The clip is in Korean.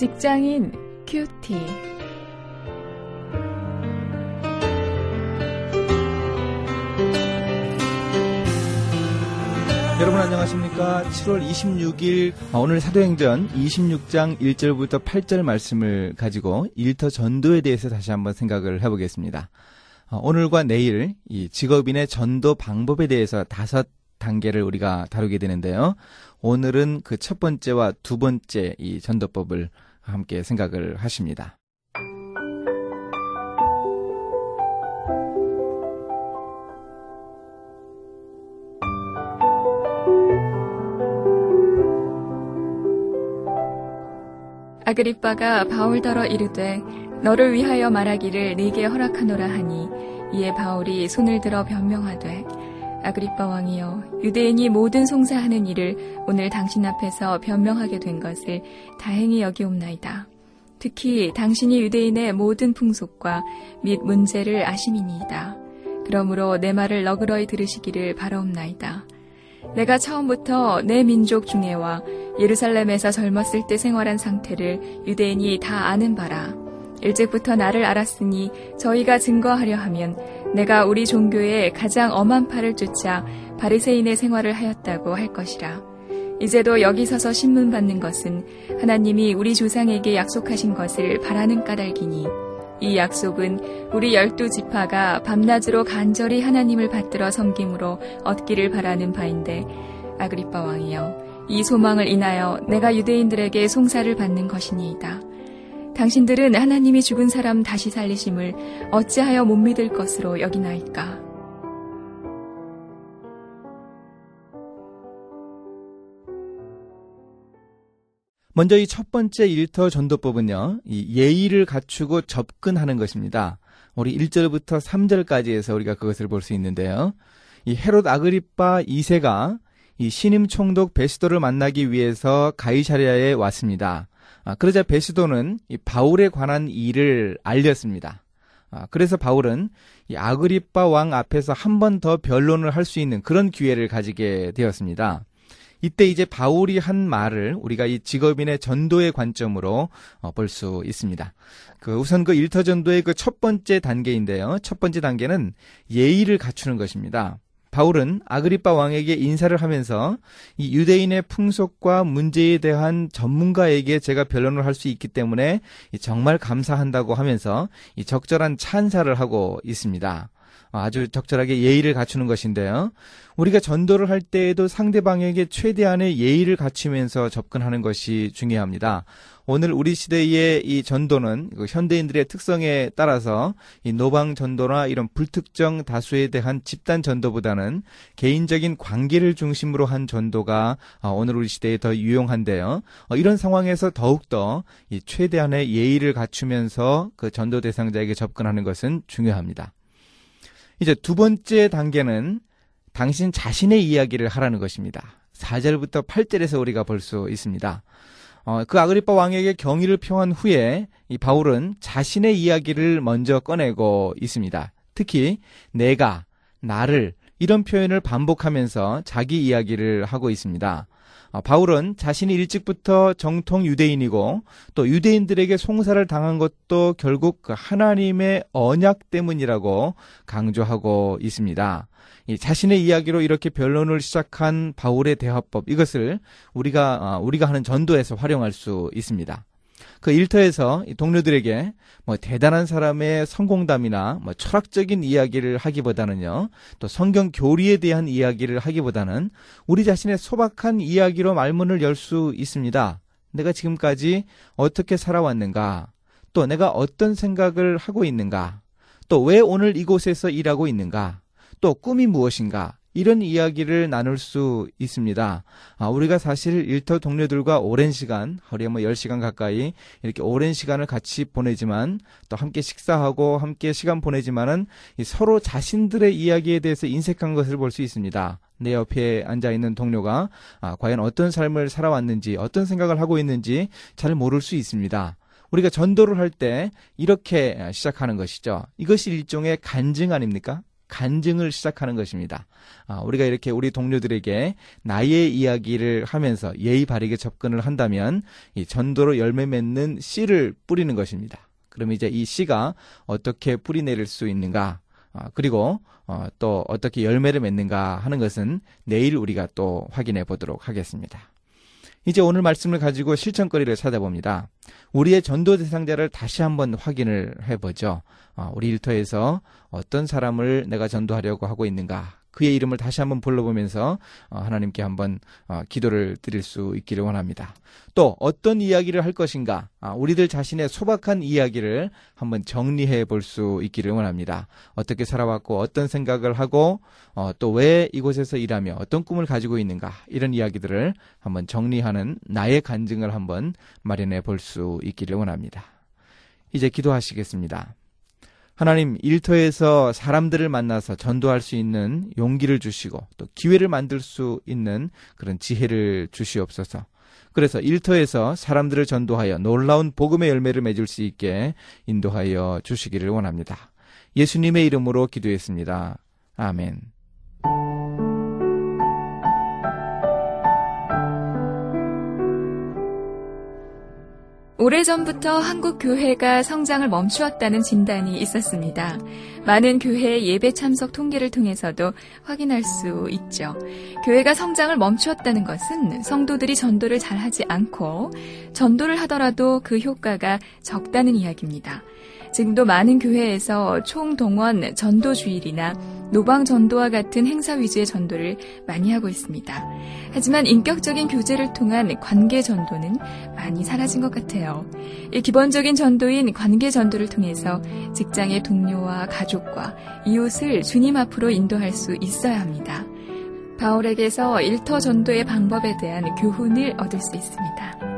직장인 큐티. 여러분 안녕하십니까? 7월 26일 오늘 사도행전 26장 1절부터 8절 말씀을 가지고 일터 전도에 대해서 다시 한번 생각을 해보겠습니다. 어, 오늘과 내일 이 직업인의 전도 방법에 대해서 다섯 단계를 우리가 다루게 되는데요. 오늘은 그 첫 번째와 두 번째 이 전도법을 함께 생각을 하십니다. 아그리빠가 바울더러 이르되 너를 위하여 말하기를 네게 허락하노라 하니 이에 바울이 손을 들어 변명하되 아그리빠 왕이여 유대인이 모든 송사하는 일을 오늘 당신 앞에서 변명하게 된 것을 다행히 여기옵나이다. 특히 당신이 유대인의 모든 풍속과 및 문제를 아심이니이다. 그러므로 내 말을 너그러이 들으시기를 바라옵나이다. 내가 처음부터 내 민족 중에와 예루살렘에서 젊었을 때 생활한 상태를 유대인이 다 아는 바라. 일찍부터 나를 알았으니 저희가 증거하려 하면 내가 우리 종교의 가장 엄한 팔을 쫓아 바리새인의 생활을 하였다고 할 것이라. 이제도 여기 서서 신문 받는 것은 하나님이 우리 조상에게 약속하신 것을 바라는 까닭이니 이 약속은 우리 열두 지파가 밤낮으로 간절히 하나님을 받들어 섬김으로 얻기를 바라는 바인데 아그리빠 왕이여 이 소망을 인하여 내가 유대인들에게 송사를 받는 것이니이다. 당신들은 하나님이 죽은 사람 다시 살리심을 어찌하여 못 믿을 것으로 여기나이까? 먼저 이 첫 번째 일터 전도법은요, 이 예의를 갖추고 접근하는 것입니다. 우리 1절부터 3절까지 해서 우리가 그것을 볼 수 있는데요. 이 헤롯 아그리빠 2세가 이 신임 총독 베스도를 만나기 위해서 가이사리아에 왔습니다. 아, 그러자 베스도는 이 바울에 관한 일을 알렸습니다. 아, 그래서 바울은 이 아그리빠 왕 앞에서 한 번 더 변론을 할 수 있는 그런 기회를 가지게 되었습니다. 이때 이제 바울이 한 말을 우리가 이 직업인의 전도의 관점으로 어, 볼 수 있습니다. 그 우선 그 일터 전도의 그 첫 번째 단계인데요. 첫 번째 단계는 예의를 갖추는 것입니다. 바울은 아그리빠 왕에게 인사를 하면서 이 유대인의 풍속과 문제에 대한 전문가에게 제가 변론을 할 수 있기 때문에 정말 감사한다고 하면서 이 적절한 찬사를 하고 있습니다. 아주 적절하게 예의를 갖추는 것인데요. 우리가 전도를 할 때에도 상대방에게 최대한의 예의를 갖추면서 접근하는 것이 중요합니다. 오늘 우리 시대의 이 전도는 그 현대인들의 특성에 따라서 이 노방 전도나 이런 불특정 다수에 대한 집단 전도보다는 개인적인 관계를 중심으로 한 전도가 어, 오늘 우리 시대에 더 유용한데요. 어, 이런 상황에서 더욱더 이 최대한의 예의를 갖추면서 그 전도 대상자에게 접근하는 것은 중요합니다. 이제 두 번째 단계는 당신 자신의 이야기를 하라는 것입니다. 4절부터 8절에서 우리가 볼 수 있습니다. 어, 그 아그리파 왕에게 경의를 표한 후에 이 바울은 자신의 이야기를 먼저 꺼내고 있습니다. 특히 내가, 나를 이런 표현을 반복하면서 자기 이야기를 하고 있습니다. 어, 바울은 자신이 일찍부터 정통 유대인이고 또 유대인들에게 송사를 당한 것도 결국 그 하나님의 언약 때문이라고 강조하고 있습니다. 자신의 이야기로 이렇게 변론을 시작한 바울의 대화법 이것을 우리가 어, 우리가 하는 전도에서 활용할 수 있습니다. 그 일터에서 동료들에게 뭐 대단한 사람의 성공담이나 뭐 철학적인 이야기를 하기보다는요, 또 성경 교리에 대한 이야기를 하기보다는 우리 자신의 소박한 이야기로 말문을 열 수 있습니다. 내가 지금까지 어떻게 살아왔는가, 또 내가 어떤 생각을 하고 있는가, 또 왜 오늘 이곳에서 일하고 있는가, 또 꿈이 무엇인가, 이런 이야기를 나눌 수 있습니다. 아, 우리가 사실 일터 동료들과 오랜 시간, 하루에 뭐 10시간 가까이 이렇게 오랜 시간을 같이 보내지만 또 함께 식사하고 함께 시간 보내지만은 서로 자신들의 이야기에 대해서 인색한 것을 볼 수 있습니다. 내 옆에 앉아 있는 동료가 아, 과연 어떤 삶을 살아왔는지, 어떤 생각을 하고 있는지 잘 모를 수 있습니다. 우리가 전도를 할 때 이렇게 시작하는 것이죠. 이것이 일종의 간증 아닙니까? 간증을 시작하는 것입니다. 아, 우리가 이렇게 우리 동료들에게 나의 이야기를 하면서 예의 바르게 접근을 한다면 이 전도로 열매 맺는 씨를 뿌리는 것입니다. 그럼 이제 이 씨가 어떻게 뿌리 내릴 수 있는가? 아, 그리고 어, 또 어떻게 열매를 맺는가 하는 것은 내일 우리가 또 확인해 보도록 하겠습니다. 이제 오늘 말씀을 가지고 실천거리를 찾아봅니다. 우리의 전도 대상자를 다시 한번 확인을 해보죠. 어, 우리 일터에서 어떤 사람을 내가 전도하려고 하고 있는가 그의 이름을 다시 한번 불러보면서 어, 하나님께 한번 어, 기도를 드릴 수 있기를 원합니다. 또 어떤 이야기를 할 것인가 아, 우리들 자신의 소박한 이야기를 한번 정리해 볼 수 있기를 원합니다. 어떻게 살아왔고 어떤 생각을 하고 어, 또왜 이곳에서 일하며 어떤 꿈을 가지고 있는가 이런 이야기들을 한번 정리하는 나의 간증을 한번 마련해 볼 수 있기를 원합니다. 이제 기도하시겠습니다. 하나님 일터에서 사람들을 만나서 전도할 수 있는 용기를 주시고 또 기회를 만들 수 있는 그런 지혜를 주시옵소서. 그래서 일터에서 사람들을 전도하여 놀라운 복음의 열매를 맺을 수 있게 인도하여 주시기를 원합니다. 예수님의 이름으로 기도했습니다. 아멘. 오래전부터 한국 교회가 성장을 멈추었다는 진단이 있었습니다. 많은 교회 예배 참석 통계를 통해서도 확인할 수 있죠. 교회가 성장을 멈추었다는 것은 성도들이 전도를 잘하지 않고 전도를 하더라도 그 효과가 적다는 이야기입니다. 지금도 많은 교회에서 총동원 전도 주일이나 노방 전도와 같은 행사 위주의 전도를 많이 하고 있습니다. 하지만 인격적인 교제를 통한 관계 전도는 많이 사라진 것 같아요. 이 기본적인 전도인 관계 전도를 통해서 직장의 동료와 가족과 이웃을 주님 앞으로 인도할 수 있어야 합니다. 바울에게서 일터 전도의 방법에 대한 교훈을 얻을 수 있습니다.